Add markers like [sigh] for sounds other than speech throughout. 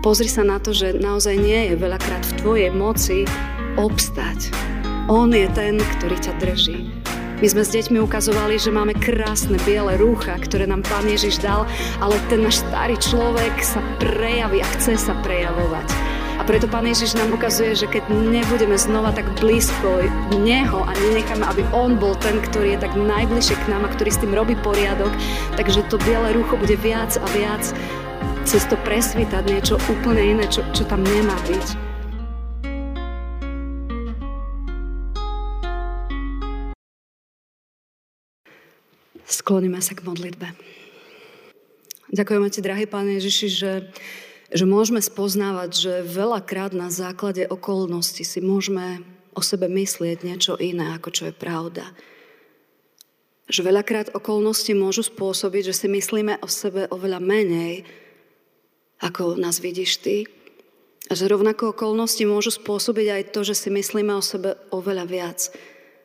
Pozri sa na to, že naozaj nie je veľakrát v tvojej moci obstať. On je ten, ktorý ťa drží. My sme s deťmi ukazovali, že máme krásne biele rúcha, ktoré nám Pán Ježiš dal, ale ten náš starý človek sa prejaví a chce sa prejavovať. A preto Pán Ježiš nám ukazuje, že keď nebudeme znova tak blízko Neho a nenecháme, aby On bol ten, ktorý je tak najbližšie k nám a ktorý s tým robí poriadok, takže to biele rúcho bude viac a viac cez to presvítať niečo úplne iné, čo, čo tam nemá byť. Skloníme sa k modlitbe. Ďakujeme ti, drahý Pán Ježiši, že, že môžeme spoznávať, že veľakrát na základe okolností si môžeme o sebe myslieť niečo iné, ako čo je pravda. Že veľakrát okolnosti môžu spôsobiť, že si myslíme o sebe oveľa menej, ako nás vidíš ty. A že rovnako okolnosti môžu spôsobiť aj to, že si myslíme o sebe oveľa viac,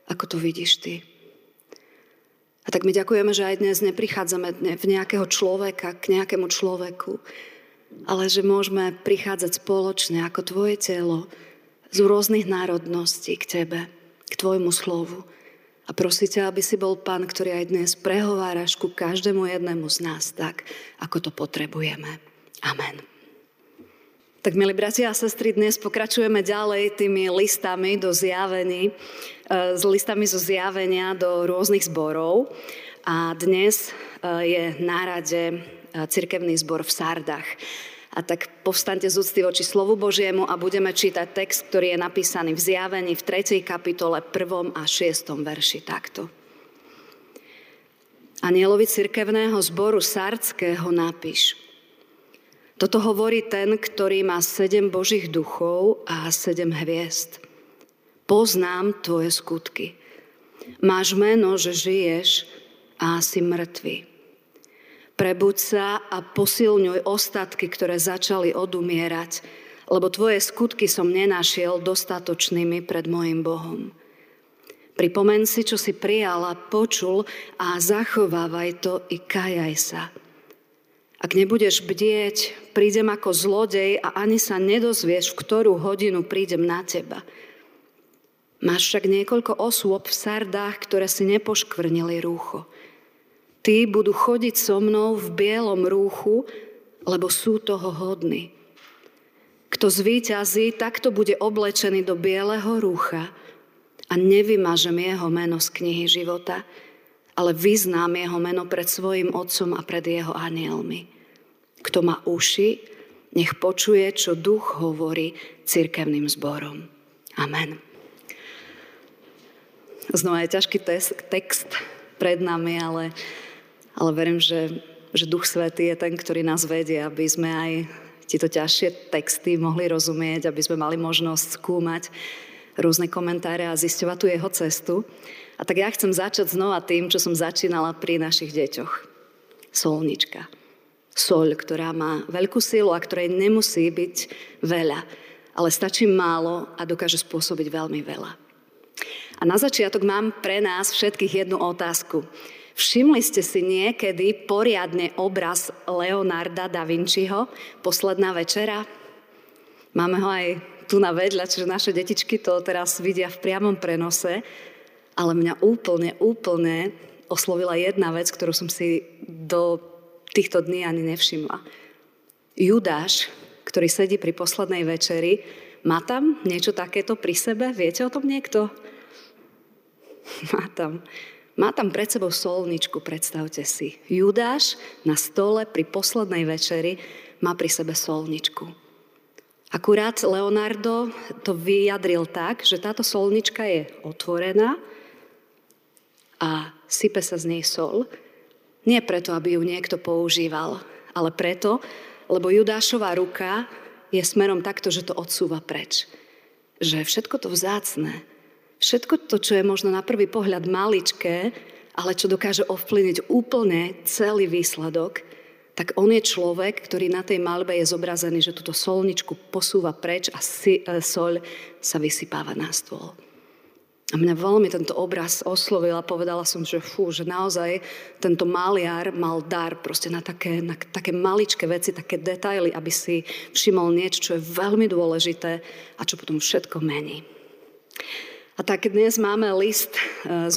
ako to vidíš ty. A tak my ďakujeme, že aj dnes neprichádzame v nejakého človeka k nejakému človeku, ale že môžeme prichádzať spoločne ako tvoje telo z rôznych národností k tebe, k tvojmu slovu. A prosíte, aby si bol pán, ktorý aj dnes prehováraš ku každému jednému z nás tak, ako to potrebujeme. Amen. Tak, milí bratia a sestry, dnes pokračujeme ďalej tými listami do zjavení, e, s listami zo zjavenia do rôznych zborov. A dnes e, je na rade e, cirkevný zbor v Sardách. A tak povstante z úcty voči slovu Božiemu a budeme čítať text, ktorý je napísaný v zjavení v 3. kapitole 1. a 6. verši takto. Anielovi cirkevného zboru Sardského napíš – toto hovorí ten, ktorý má sedem Božích duchov a sedem hviezd. Poznám tvoje skutky. Máš meno, že žiješ a si mŕtvy. Prebuď sa a posilňuj ostatky, ktoré začali odumierať, lebo tvoje skutky som nenašiel dostatočnými pred môjim Bohom. Pripomen si, čo si prijala, počul a zachovávaj to i kajaj sa. Ak nebudeš bdieť, prídem ako zlodej a ani sa nedozvieš, v ktorú hodinu prídem na teba. Máš však niekoľko osôb v sardách, ktoré si nepoškvrnili rúcho. Tí budú chodiť so mnou v bielom rúchu, lebo sú toho hodní. Kto zvíťazí, takto bude oblečený do bieleho rúcha a nevymažem jeho meno z knihy života, ale vyznám jeho meno pred svojim otcom a pred jeho anielmi. Kto má uši, nech počuje, čo duch hovorí cirkevným zborom. Amen. Znova je ťažký text pred nami, ale, ale verím, že, že Duch Svetý je ten, ktorý nás vedie, aby sme aj tieto ťažšie texty mohli rozumieť, aby sme mali možnosť skúmať rôzne komentáre a zisťovať tú jeho cestu. A tak ja chcem začať znova tým, čo som začínala pri našich deťoch. Solnička soľ, ktorá má veľkú silu a ktorej nemusí byť veľa, ale stačí málo a dokáže spôsobiť veľmi veľa. A na začiatok mám pre nás všetkých jednu otázku. Všimli ste si niekedy poriadne obraz Leonarda da Vinciho, Posledná večera? Máme ho aj tu na vedľa, čiže naše detičky to teraz vidia v priamom prenose, ale mňa úplne, úplne oslovila jedna vec, ktorú som si do týchto dní ani nevšimla. Judáš, ktorý sedí pri poslednej večeri, má tam niečo takéto pri sebe? Viete o tom niekto? Má tam. Má tam pred sebou solničku, predstavte si. Judáš na stole pri poslednej večeri má pri sebe solničku. Akurát Leonardo to vyjadril tak, že táto solnička je otvorená a sype sa z nej sol nie preto, aby ju niekto používal, ale preto, lebo Judášová ruka je smerom takto, že to odsúva preč. Že všetko to vzácne, všetko to, čo je možno na prvý pohľad maličké, ale čo dokáže ovplyvniť úplne celý výsledok, tak on je človek, ktorý na tej malbe je zobrazený, že túto solničku posúva preč a si, e, soľ sa vysypáva na stôl. A mňa veľmi tento obraz oslovil a povedala som, že fú, že naozaj tento maliar mal dar proste na také, na také maličké veci, také detaily, aby si všimol niečo, čo je veľmi dôležité a čo potom všetko mení. A tak dnes máme list e,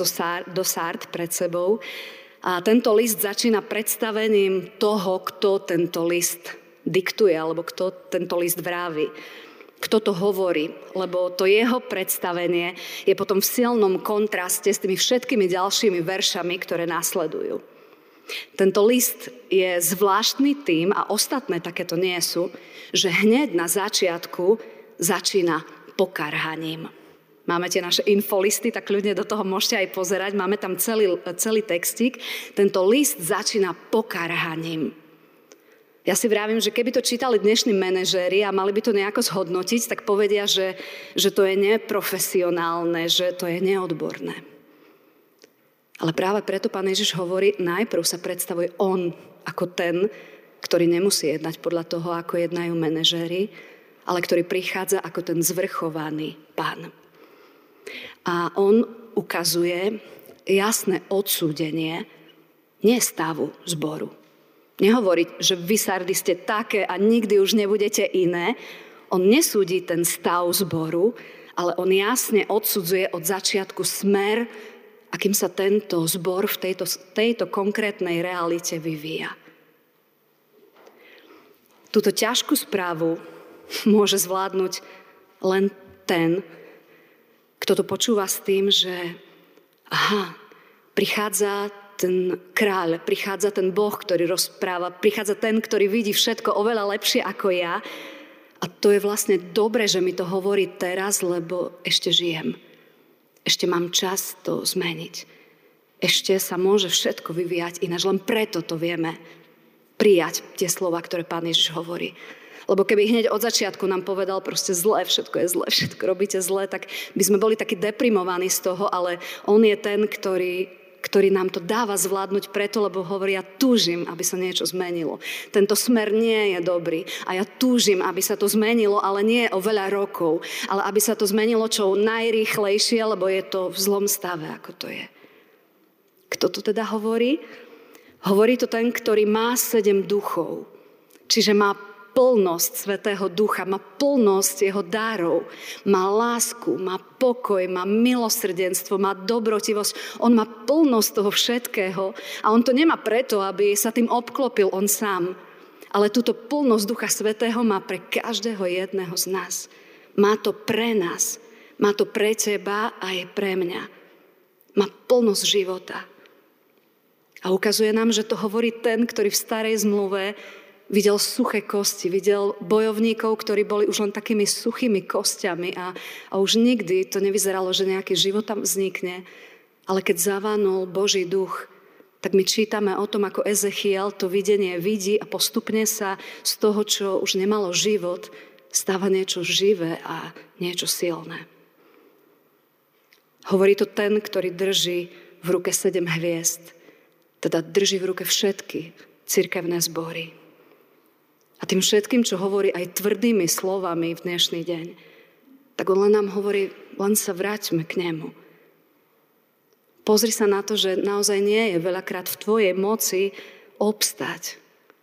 do Sard pred sebou a tento list začína predstavením toho, kto tento list diktuje alebo kto tento list vrávi kto to hovorí, lebo to jeho predstavenie je potom v silnom kontraste s tými všetkými ďalšími veršami, ktoré následujú. Tento list je zvláštny tým, a ostatné takéto nie sú, že hneď na začiatku začína pokarhaním. Máme tie naše infolisty, tak ľudia do toho môžete aj pozerať. Máme tam celý, celý textík. Tento list začína pokarhaním. Ja si vravím, že keby to čítali dnešní manažéri a mali by to nejako zhodnotiť, tak povedia, že, že to je neprofesionálne, že to je neodborné. Ale práve preto pán Ježiš hovorí, najprv sa predstavuje on ako ten, ktorý nemusí jednať podľa toho, ako jednajú manažéri, ale ktorý prichádza ako ten zvrchovaný pán. A on ukazuje jasné odsúdenie nestavu zboru. Nehovoriť, že vy Sardy ste také a nikdy už nebudete iné. On nesúdi ten stav zboru, ale on jasne odsudzuje od začiatku smer, akým sa tento zbor v tejto, tejto konkrétnej realite vyvíja. Túto ťažkú správu [laughs] môže zvládnuť len ten, kto to počúva s tým, že aha, prichádza ten kráľ, prichádza ten Boh, ktorý rozpráva, prichádza ten, ktorý vidí všetko oveľa lepšie ako ja. A to je vlastne dobre, že mi to hovorí teraz, lebo ešte žijem. Ešte mám čas to zmeniť. Ešte sa môže všetko vyvíjať ináč. Len preto to vieme prijať tie slova, ktoré Pán Ježiš hovorí. Lebo keby hneď od začiatku nám povedal proste zle, všetko je zle, všetko robíte zle, tak by sme boli takí deprimovaní z toho, ale on je ten, ktorý ktorý nám to dáva zvládnuť preto, lebo hovorí, ja túžim, aby sa niečo zmenilo. Tento smer nie je dobrý a ja túžim, aby sa to zmenilo, ale nie o veľa rokov, ale aby sa to zmenilo čo najrýchlejšie, lebo je to v zlom stave, ako to je. Kto to teda hovorí? Hovorí to ten, ktorý má sedem duchov. Čiže má plnosť Svetého Ducha, má plnosť jeho dárov, má lásku, má pokoj, má milosrdenstvo, má dobrotivosť. On má plnosť toho všetkého a on to nemá preto, aby sa tým obklopil on sám, ale túto plnosť Ducha Svetého má pre každého jedného z nás. Má to pre nás, má to pre teba a je pre mňa. Má plnosť života. A ukazuje nám, že to hovorí ten, ktorý v starej zmluve videl suché kosti, videl bojovníkov, ktorí boli už len takými suchými kostiami a, a už nikdy to nevyzeralo, že nejaký život tam vznikne. Ale keď zavánul Boží duch, tak my čítame o tom, ako Ezechiel to videnie vidí a postupne sa z toho, čo už nemalo život, stáva niečo živé a niečo silné. Hovorí to ten, ktorý drží v ruke sedem hviezd, teda drží v ruke všetky cirkevné zbory. A tým všetkým, čo hovorí aj tvrdými slovami v dnešný deň, tak on len nám hovorí, len sa vráťme k nemu. Pozri sa na to, že naozaj nie je veľakrát v tvojej moci obstať.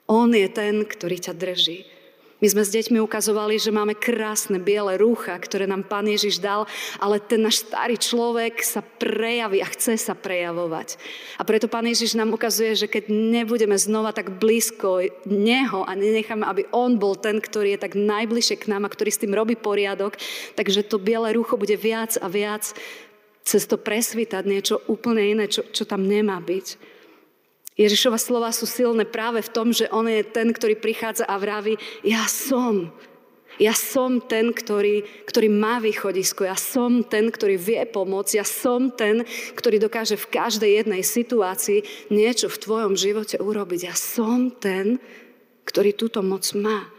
On je ten, ktorý ťa drží. My sme s deťmi ukazovali, že máme krásne biele rúcha, ktoré nám Pán Ježiš dal, ale ten náš starý človek sa prejaví a chce sa prejavovať. A preto Pán Ježiš nám ukazuje, že keď nebudeme znova tak blízko Neho a nenecháme, aby On bol ten, ktorý je tak najbližšie k nám a ktorý s tým robí poriadok, takže to biele rúcho bude viac a viac cez to presvítať niečo úplne iné, čo, čo tam nemá byť. Ježišova slova sú silné práve v tom, že on je ten, ktorý prichádza a vraví, ja som. Ja som ten, ktorý, ktorý má východisko. Ja som ten, ktorý vie pomôcť. Ja som ten, ktorý dokáže v každej jednej situácii niečo v tvojom živote urobiť. Ja som ten, ktorý túto moc má.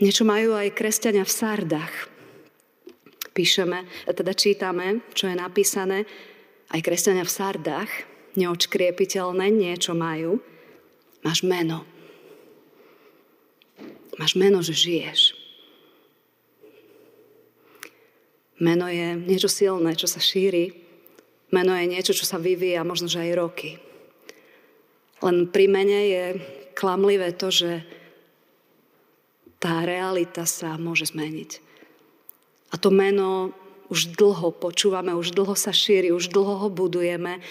Niečo majú aj kresťania v Sardách. Píšeme, teda čítame, čo je napísané, aj kresťania v Sardách, neočkriepiteľné, niečo majú. Máš meno. Máš meno, že žiješ. Meno je niečo silné, čo sa šíri. Meno je niečo, čo sa vyvíja možno, že aj roky. Len pri mene je klamlivé to, že tá realita sa môže zmeniť. A to meno už dlho počúvame, už dlho sa šíri, už dlho ho budujeme.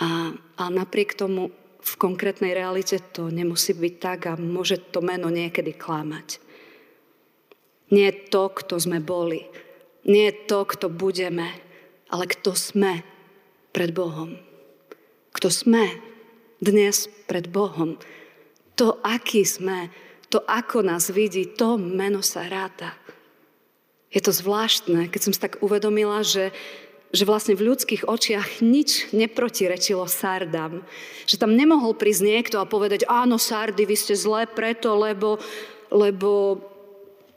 A, a napriek tomu v konkrétnej realite to nemusí byť tak a môže to meno niekedy klamať. Nie je to, kto sme boli. Nie je to, kto budeme, ale kto sme pred Bohom. Kto sme dnes pred Bohom. To, aký sme, to, ako nás vidí, to meno sa ráta. Je to zvláštne, keď som si tak uvedomila, že, že vlastne v ľudských očiach nič neprotirečilo Sardám. Že tam nemohol prísť niekto a povedať, áno, Sardy, vy ste zlé preto, lebo, lebo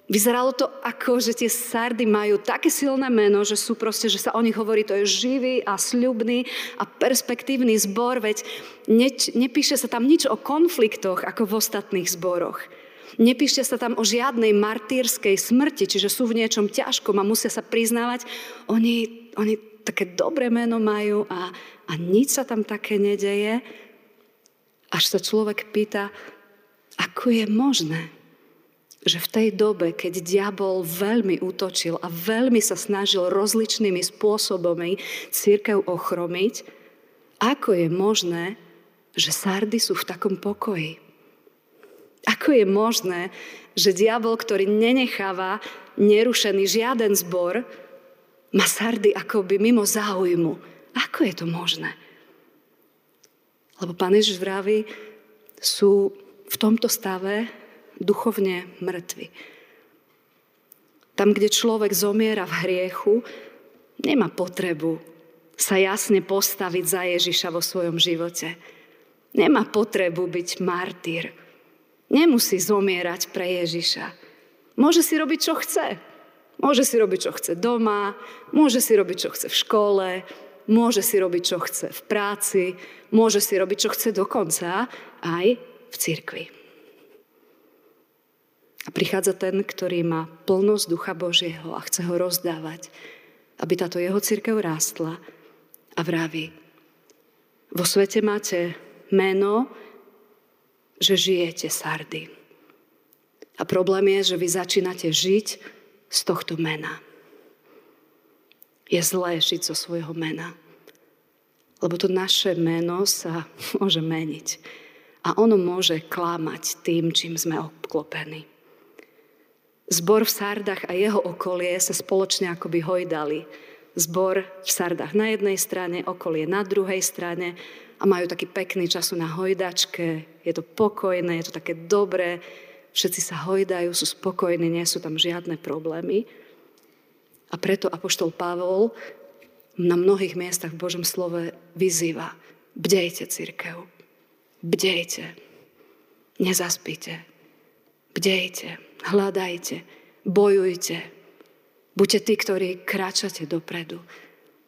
Vyzeralo to ako, že tie sardy majú také silné meno, že sú proste, že sa o nich hovorí, to je živý a sľubný a perspektívny zbor, veď ne, nepíše sa tam nič o konfliktoch ako v ostatných zboroch. Nepíše sa tam o žiadnej martýrskej smrti, čiže sú v niečom ťažkom a musia sa priznávať. Oni, oni také dobré meno majú a, a nič sa tam také nedeje. Až sa človek pýta, ako je možné, že v tej dobe, keď diabol veľmi útočil a veľmi sa snažil rozličnými spôsobami církev ochromiť, ako je možné, že sardy sú v takom pokoji? Ako je možné, že diabol, ktorý nenecháva nerušený žiaden zbor, má sardy akoby mimo záujmu? Ako je to možné? Lebo pán Ježiš vraví, sú v tomto stave duchovne mŕtvy. Tam, kde človek zomiera v hriechu, nemá potrebu sa jasne postaviť za Ježiša vo svojom živote. Nemá potrebu byť martýr. Nemusí zomierať pre Ježiša. Môže si robiť, čo chce. Môže si robiť, čo chce doma, môže si robiť, čo chce v škole, môže si robiť, čo chce v práci, môže si robiť, čo chce dokonca aj v cirkvi. A prichádza ten, ktorý má plnosť Ducha Božieho a chce ho rozdávať, aby táto jeho církev rástla a vraví, vo svete máte meno, že žijete sardy. A problém je, že vy začínate žiť z tohto mena. Je zlé žiť zo svojho mena. Lebo to naše meno sa [laughs] môže meniť. A ono môže klamať tým, čím sme obklopení. Zbor v Sardách a jeho okolie sa spoločne akoby hojdali. Zbor v Sardách na jednej strane, okolie na druhej strane a majú taký pekný času na hojdačke. Je to pokojné, je to také dobré, všetci sa hojdajú, sú spokojní, nie sú tam žiadne problémy. A preto Apoštol Pavol na mnohých miestach v Božom slove vyzýva. Bdejte, církev. Bdejte. Nezaspíte. Bdejte hľadajte, bojujte. Buďte tí, ktorí kráčate dopredu.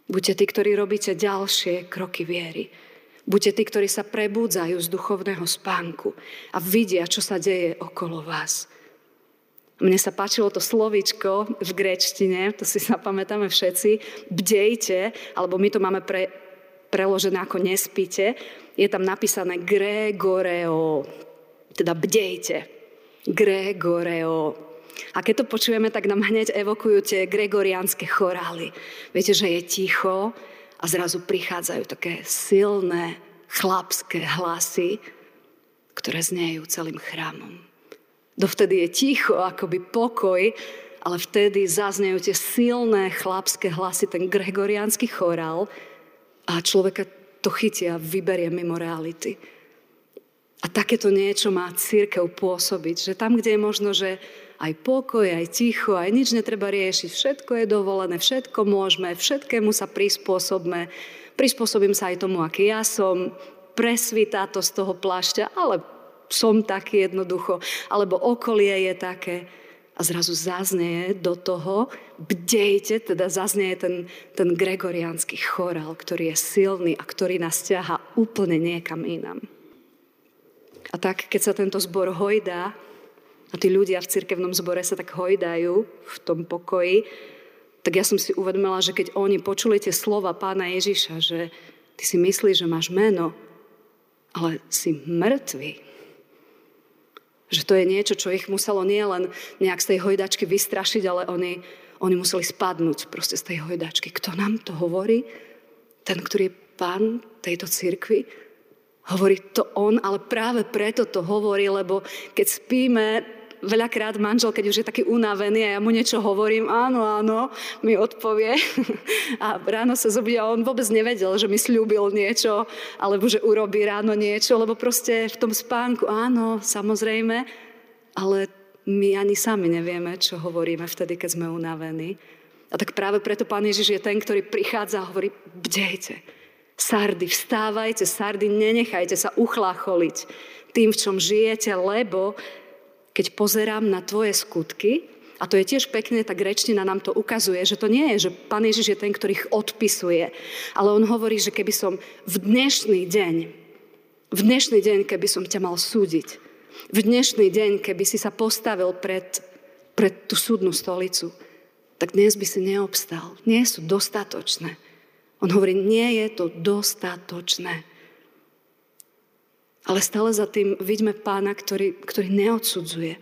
Buďte tí, ktorí robíte ďalšie kroky viery. Buďte tí, ktorí sa prebúdzajú z duchovného spánku a vidia, čo sa deje okolo vás. Mne sa páčilo to slovičko v gréčtine, to si zapamätáme všetci, bdejte, alebo my to máme pre, preložené ako nespíte, je tam napísané gregoreo, teda bdejte. Gregoreo. A keď to počujeme, tak nám hneď evokujú tie gregoriánske chorály. Viete, že je ticho a zrazu prichádzajú také silné chlapské hlasy, ktoré znejú celým chrámom. Dovtedy je ticho, akoby pokoj, ale vtedy zaznejú tie silné chlapské hlasy, ten gregoriánsky chorál a človeka to chytia vyberie mimo reality. A takéto niečo má církev pôsobiť, že tam, kde je možno, že aj pokoj, aj ticho, aj nič netreba riešiť, všetko je dovolené, všetko môžeme, všetkému sa prispôsobme, prispôsobím sa aj tomu, aký ja som, presvítá to z toho plášťa, ale som taký jednoducho, alebo okolie je také. A zrazu zaznie do toho, bdejte, teda zaznie ten, ten gregoriánsky chorál, ktorý je silný a ktorý nás ťaha úplne niekam inam. A tak, keď sa tento zbor hojdá, a tí ľudia v cirkevnom zbore sa tak hojdajú v tom pokoji, tak ja som si uvedomila, že keď oni počuli tie slova pána Ježiša, že ty si myslíš, že máš meno, ale si mŕtvy. Že to je niečo, čo ich muselo nielen nejak z tej hojdačky vystrašiť, ale oni, oni museli spadnúť proste z tej hojdačky. Kto nám to hovorí? Ten, ktorý je pán tejto cirkvi? Hovorí to on, ale práve preto to hovorí, lebo keď spíme, veľakrát manžel, keď už je taký unavený a ja mu niečo hovorím, áno, áno, mi odpovie. [laughs] A ráno sa zobudí a on vôbec nevedel, že mi slúbil niečo, alebo že urobí ráno niečo, lebo proste v tom spánku, áno, samozrejme, ale my ani sami nevieme, čo hovoríme vtedy, keď sme unavení. A tak práve preto Pán Ježiš je ten, ktorý prichádza a hovorí, bdejte, Sardy, vstávajte, sardy, nenechajte sa uchlácholiť tým, v čom žijete, lebo keď pozerám na tvoje skutky, a to je tiež pekné, tak rečtina nám to ukazuje, že to nie je, že Pán Ježiš je ten, ktorý ich odpisuje, ale on hovorí, že keby som v dnešný deň, v dnešný deň, keby som ťa mal súdiť, v dnešný deň, keby si sa postavil pred, pred tú súdnu stolicu, tak dnes by si neobstal. Nie sú dostatočné. On hovorí, nie je to dostatočné. Ale stále za tým vidíme pána, ktorý, ktorý neodsudzuje.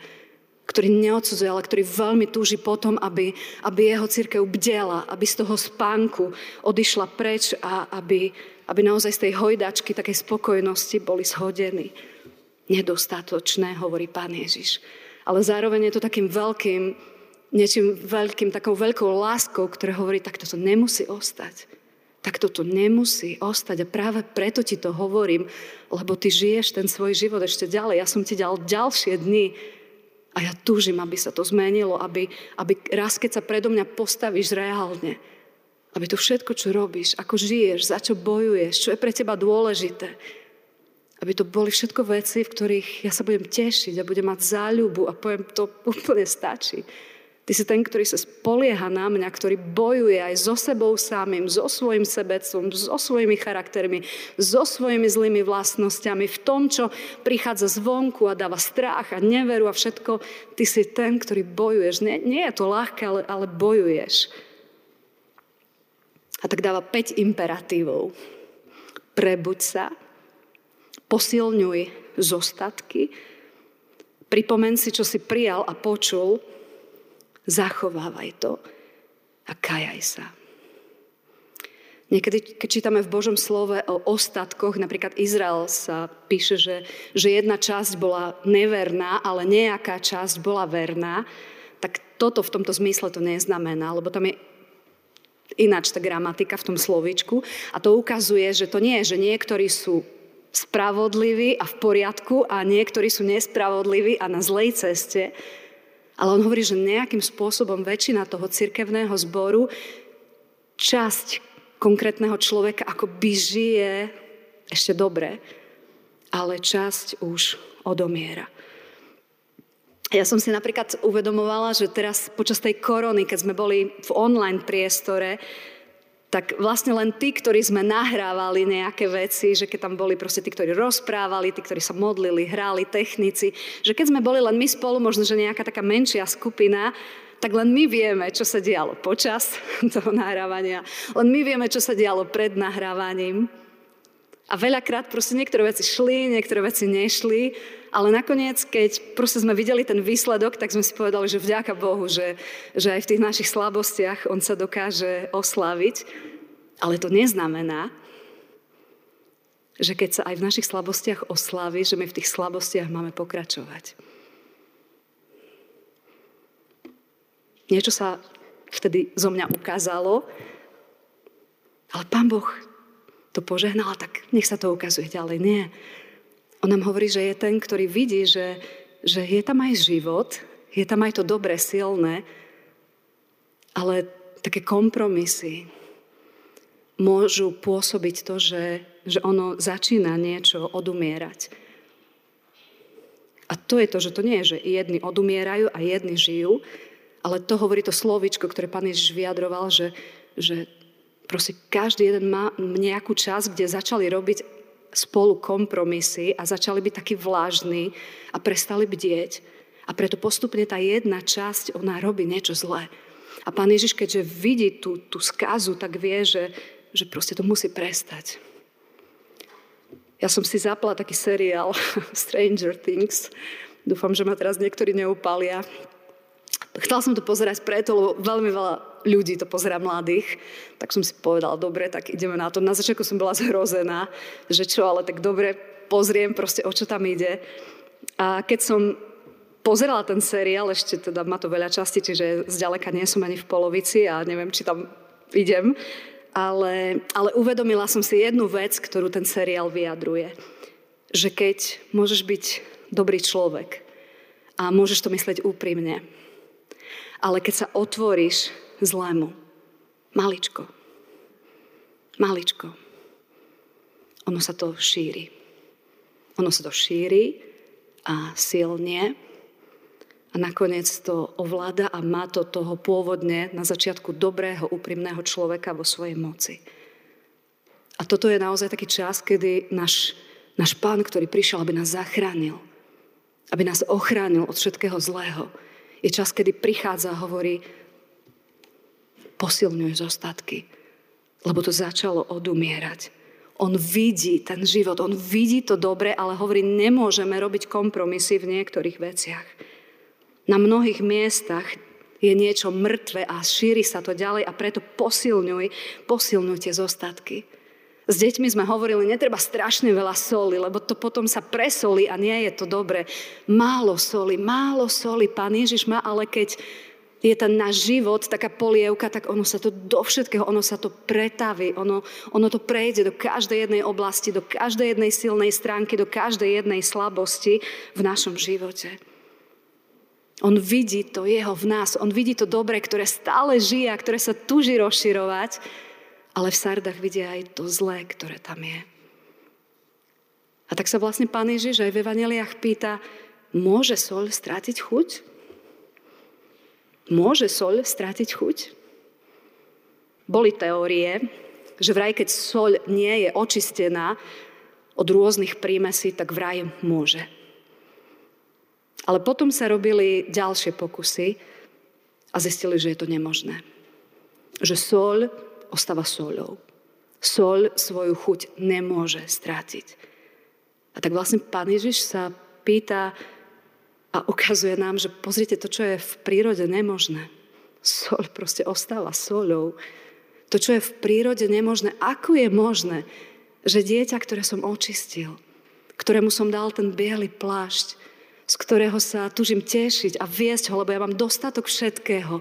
Ktorý neodsudzuje, ale ktorý veľmi túži potom, aby, aby jeho církev bdela, aby z toho spánku odišla preč a aby, aby naozaj z tej hojdačky, takej spokojnosti boli shodení. Nedostatočné, hovorí pán Ježiš. Ale zároveň je to takým veľkým, niečím veľkým, takou veľkou láskou, ktorá hovorí, tak toto nemusí ostať tak toto nemusí ostať. A práve preto ti to hovorím, lebo ty žiješ ten svoj život ešte ďalej. Ja som ti dal ďalšie dni a ja túžim, aby sa to zmenilo, aby, aby raz, keď sa predo mňa postavíš reálne, aby to všetko, čo robíš, ako žiješ, za čo bojuješ, čo je pre teba dôležité, aby to boli všetko veci, v ktorých ja sa budem tešiť a budem mať záľubu a poviem, to úplne stačí. Ty si ten, ktorý sa spolieha na mňa, ktorý bojuje aj so sebou samým, so svojim sebecom, so svojimi charaktermi, so svojimi zlými vlastnosťami, v tom, čo prichádza zvonku a dáva strach a neveru a všetko. Ty si ten, ktorý bojuješ. Nie, nie je to ľahké, ale, ale bojuješ. A tak dáva 5 imperatívov. Prebuď sa, posilňuj zostatky, pripomen si, čo si prijal a počul, Zachovávaj to a kajaj sa. Niekedy, keď čítame v Božom slove o ostatkoch, napríklad Izrael sa píše, že, že jedna časť bola neverná, ale nejaká časť bola verná, tak toto v tomto zmysle to neznamená, lebo tam je ináč tá gramatika v tom slovičku a to ukazuje, že to nie je, že niektorí sú spravodliví a v poriadku a niektorí sú nespravodliví a na zlej ceste, ale on hovorí, že nejakým spôsobom väčšina toho cirkevného zboru, časť konkrétneho človeka by žije ešte dobre, ale časť už odomiera. Ja som si napríklad uvedomovala, že teraz počas tej korony, keď sme boli v online priestore, tak vlastne len tí, ktorí sme nahrávali nejaké veci, že keď tam boli proste tí, ktorí rozprávali, tí, ktorí sa modlili, hráli, technici, že keď sme boli len my spolu, možno, že nejaká taká menšia skupina, tak len my vieme, čo sa dialo počas [laughs] toho nahrávania, len my vieme, čo sa dialo pred nahrávaním. A veľakrát proste niektoré veci šli, niektoré veci nešli, ale nakoniec, keď proste sme videli ten výsledok, tak sme si povedali, že vďaka Bohu, že, že aj v tých našich slabostiach On sa dokáže osláviť. Ale to neznamená, že keď sa aj v našich slabostiach oslávi, že my v tých slabostiach máme pokračovať. Niečo sa vtedy zo mňa ukázalo, ale Pán Boh to požehnala, tak nech sa to ukazuje ďalej. Nie. On nám hovorí, že je ten, ktorý vidí, že, že je tam aj život, je tam aj to dobré, silné, ale také kompromisy môžu pôsobiť to, že, že ono začína niečo odumierať. A to je to, že to nie je, že jedni odumierajú a jedni žijú, ale to hovorí to slovičko, ktoré pán Ježiš vyjadroval, že, že Proste každý jeden má nejakú časť, kde začali robiť spolu kompromisy a začali byť takí vlážni a prestali bdieť. A preto postupne tá jedna časť, ona robí niečo zlé. A pán Ježiš, keďže vidí tú, tú skazu, tak vie, že, že proste to musí prestať. Ja som si zapla taký seriál [laughs] Stranger Things. Dúfam, že ma teraz niektorí neupalia. Chcela som to pozerať preto, lebo veľmi veľa ľudí to pozera mladých. Tak som si povedala, dobre, tak ideme na to. Na začiatku som bola [laughs] zhrozená, že čo, ale tak dobre, pozriem proste, o čo tam ide. A keď som pozerala ten seriál, ešte teda má to veľa časti, čiže zďaleka nie som ani v polovici a neviem, či tam idem, ale, ale uvedomila som si jednu vec, ktorú ten seriál vyjadruje. Že keď môžeš byť dobrý človek a môžeš to myslieť úprimne, ale keď sa otvoríš zlému, maličko, maličko, ono sa to šíri. Ono sa to šíri a silne a nakoniec to ovláda a má to toho pôvodne na začiatku dobrého, úprimného človeka vo svojej moci. A toto je naozaj taký čas, kedy náš, náš pán, ktorý prišiel, aby nás zachránil, aby nás ochránil od všetkého zlého, je čas, kedy prichádza a hovorí, posilňuj zostatky, lebo to začalo odumierať. On vidí ten život, on vidí to dobre, ale hovorí, nemôžeme robiť kompromisy v niektorých veciach. Na mnohých miestach je niečo mŕtve a šíri sa to ďalej a preto posilňuj, posilňuj tie zostatky. S deťmi sme hovorili, netreba strašne veľa soli, lebo to potom sa presolí a nie je to dobre. Málo soli, málo soli, pán Ježiš má, ale keď je ten náš život, taká polievka, tak ono sa to do všetkého, ono sa to pretaví, ono, ono to prejde do každej jednej oblasti, do každej jednej silnej stránky, do každej jednej slabosti v našom živote. On vidí to jeho v nás, on vidí to dobre, ktoré stále žije a ktoré sa tuží rozširovať, ale v sardách vidí aj to zlé, ktoré tam je. A tak sa vlastne Pán Ježiš aj v Evaneliách pýta, môže soľ strátiť chuť? Môže soľ strátiť chuť? Boli teórie, že vraj keď soľ nie je očistená od rôznych prímesí, tak vraj môže. Ale potom sa robili ďalšie pokusy a zistili, že je to nemožné. Že sol ostáva solou. Sol svoju chuť nemôže strátiť. A tak vlastne Pán Ježiš sa pýta a ukazuje nám, že pozrite to, čo je v prírode nemožné. Sol proste ostáva solou. To, čo je v prírode nemožné, ako je možné, že dieťa, ktoré som očistil, ktorému som dal ten biely plášť, z ktorého sa tužím tešiť a viesť ho, lebo ja mám dostatok všetkého.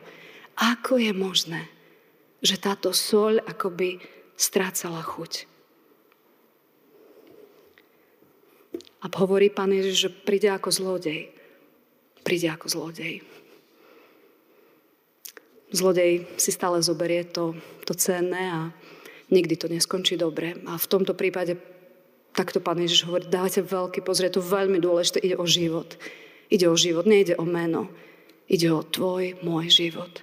Ako je možné, že táto soľ akoby strácala chuť? A hovorí pán Ježiš, že príde ako zlodej. Príde ako zlodej. Zlodej si stále zoberie to, to cenné a nikdy to neskončí dobre. A v tomto prípade Takto pán Ježiš hovorí, dávate veľký pozrie, to veľmi dôležité, ide o život. Ide o život, nejde o meno. Ide o tvoj, môj život.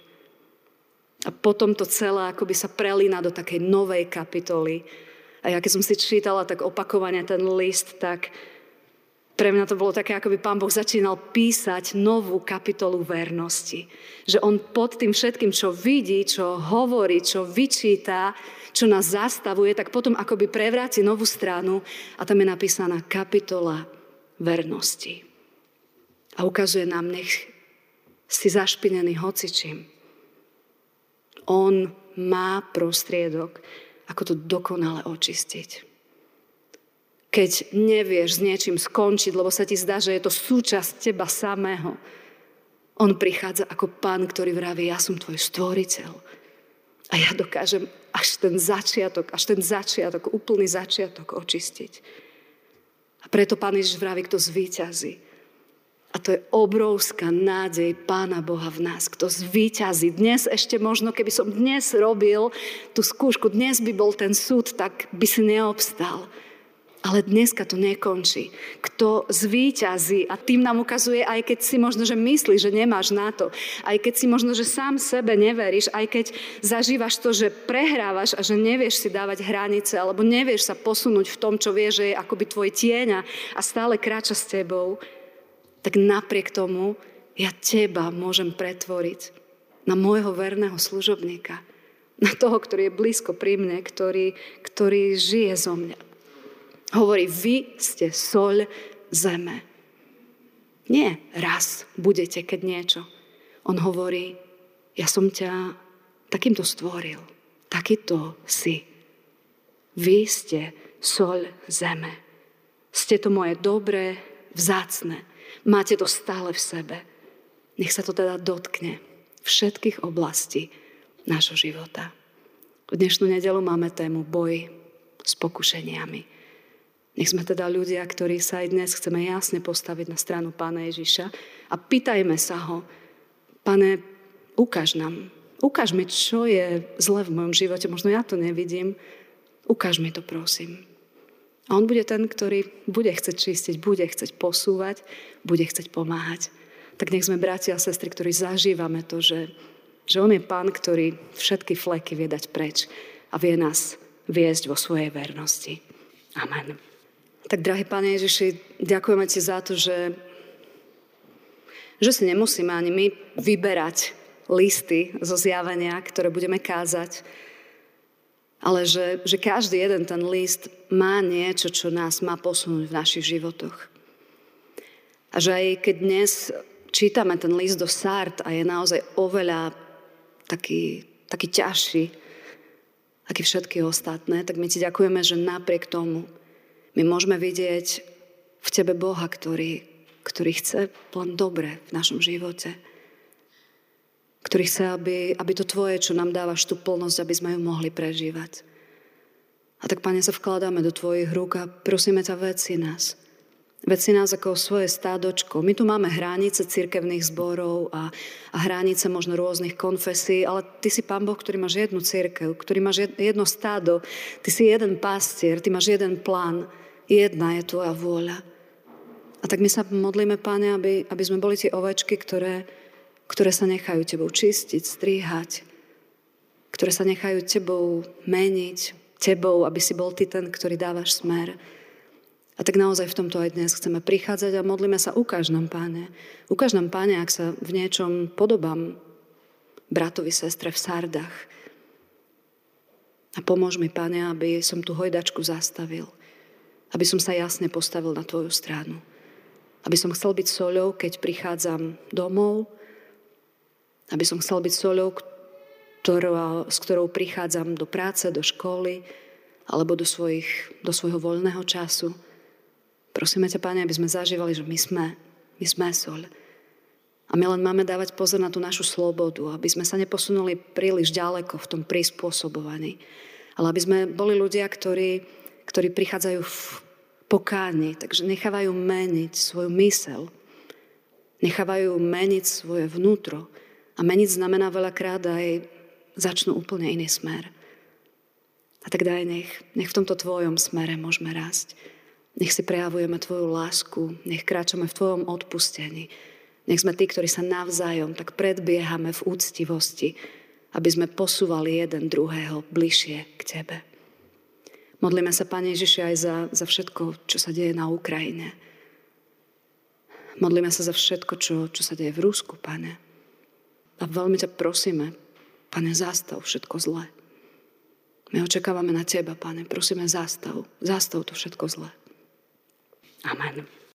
A potom to celé akoby sa prelína do takej novej kapitoly. A ja keď som si čítala tak opakovane ten list, tak pre mňa to bolo také, ako by pán Boh začínal písať novú kapitolu vernosti. Že on pod tým všetkým, čo vidí, čo hovorí, čo vyčíta, čo nás zastavuje, tak potom akoby prevráti novú stranu a tam je napísaná kapitola vernosti. A ukazuje nám, nech si zašpinený hocičím. On má prostriedok, ako to dokonale očistiť. Keď nevieš s niečím skončiť, lebo sa ti zdá, že je to súčasť teba samého, on prichádza ako pán, ktorý vraví, ja som tvoj stvoriteľ. A ja dokážem až ten začiatok, až ten začiatok, úplný začiatok očistiť. A preto Pán Ježiš vraví, kto zvíťazí. A to je obrovská nádej Pána Boha v nás, kto zvíťazí. Dnes ešte možno, keby som dnes robil tú skúšku, dnes by bol ten súd, tak by si neobstal. Ale dneska to nekončí. Kto zvíťazí a tým nám ukazuje, aj keď si možno, že myslíš, že nemáš na to, aj keď si možno, že sám sebe neveríš, aj keď zažívaš to, že prehrávaš a že nevieš si dávať hranice, alebo nevieš sa posunúť v tom, čo vieš, že je akoby tvoj tieňa a stále kráča s tebou, tak napriek tomu ja teba môžem pretvoriť na môjho verného služobníka, na toho, ktorý je blízko pri mne, ktorý, ktorý žije zo mňa. Hovorí, vy ste soľ zeme. Nie raz budete, keď niečo. On hovorí, ja som ťa takýmto stvoril, takýto si. Vy ste soľ zeme. Ste to moje dobré, vzácne. Máte to stále v sebe. Nech sa to teda dotkne všetkých oblastí nášho života. V dnešnú nedelu máme tému boj s pokušeniami. Nech sme teda ľudia, ktorí sa aj dnes chceme jasne postaviť na stranu Pána Ježiša a pýtajme sa ho, Pane, ukáž nám, ukáž mi, čo je zle v mojom živote, možno ja to nevidím, ukáž mi to, prosím. A on bude ten, ktorý bude chcieť čistiť, bude chcieť posúvať, bude chcieť pomáhať. Tak nech sme bratia a sestry, ktorí zažívame to, že, že on je pán, ktorý všetky fleky vie dať preč a vie nás viesť vo svojej vernosti. Amen. Tak, drahý Pane Ježiši, ďakujeme Ti za to, že, že si nemusíme ani my vyberať listy zo zjavenia, ktoré budeme kázať, ale že, že každý jeden ten list má niečo, čo nás má posunúť v našich životoch. A že aj keď dnes čítame ten list do Sart a je naozaj oveľa taký, taký ťažší, aký všetky ostatné, tak my ti ďakujeme, že napriek tomu my môžeme vidieť v tebe Boha, ktorý, ktorý chce len dobre v našom živote ktorý chce, aby, aby to Tvoje, čo nám dávaš tú plnosť, aby sme ju mohli prežívať. A tak, Pane, sa vkladáme do Tvojich rúk a prosíme ťa, veci nás. Veci nás ako svoje stádočko. My tu máme hranice cirkevných zborov a, a hranice možno rôznych konfesí, ale Ty si Pán Boh, ktorý máš jednu církev, ktorý máš jedno stádo, Ty si jeden pastier, Ty máš jeden plán. Jedna je Tvoja vôľa. A tak my sa modlíme, Pane, aby, aby sme boli tie ovečky, ktoré, ktoré sa nechajú tebou čistiť, stríhať, ktoré sa nechajú tebou meniť, tebou, aby si bol ty ten, ktorý dávaš smer. A tak naozaj v tomto aj dnes chceme prichádzať a modlíme sa, ukáž nám, Páne. Ukáž nám, Páne, ak sa v niečom podobám bratovi, sestre v Sardách. A pomôž mi, Pane, aby som tú hojdačku zastavil. Aby som sa jasne postavil na Tvoju stranu. Aby som chcel byť soľou, keď prichádzam domov, aby som chcel byť soľou, ktorou, s ktorou prichádzam do práce, do školy alebo do, svojich, do svojho voľného času. Prosíme ťa, Pane, aby sme zažívali, že my sme, my sme soľ. A my len máme dávať pozor na tú našu slobodu, aby sme sa neposunuli príliš ďaleko v tom prispôsobovaní. Ale aby sme boli ľudia, ktorí, ktorí prichádzajú v pokáni, takže nechávajú meniť svoju mysel, nechávajú meniť svoje vnútro, a meniť znamená veľakrát aj začnú úplne iný smer. A tak daj, nech, nech v tomto tvojom smere môžeme rásť. Nech si prejavujeme tvoju lásku, nech kráčame v tvojom odpustení. Nech sme tí, ktorí sa navzájom tak predbiehame v úctivosti, aby sme posúvali jeden druhého bližšie k tebe. Modlíme sa, Pane Ježiši, aj za, za všetko, čo sa deje na Ukrajine. Modlíme sa za všetko, čo, čo sa deje v Rusku, Pane. A veľmi ťa prosíme, Pane, zastav všetko zlé. My očakávame na Teba, Pane. Prosíme, zastav. Zastav to všetko zlé. Amen.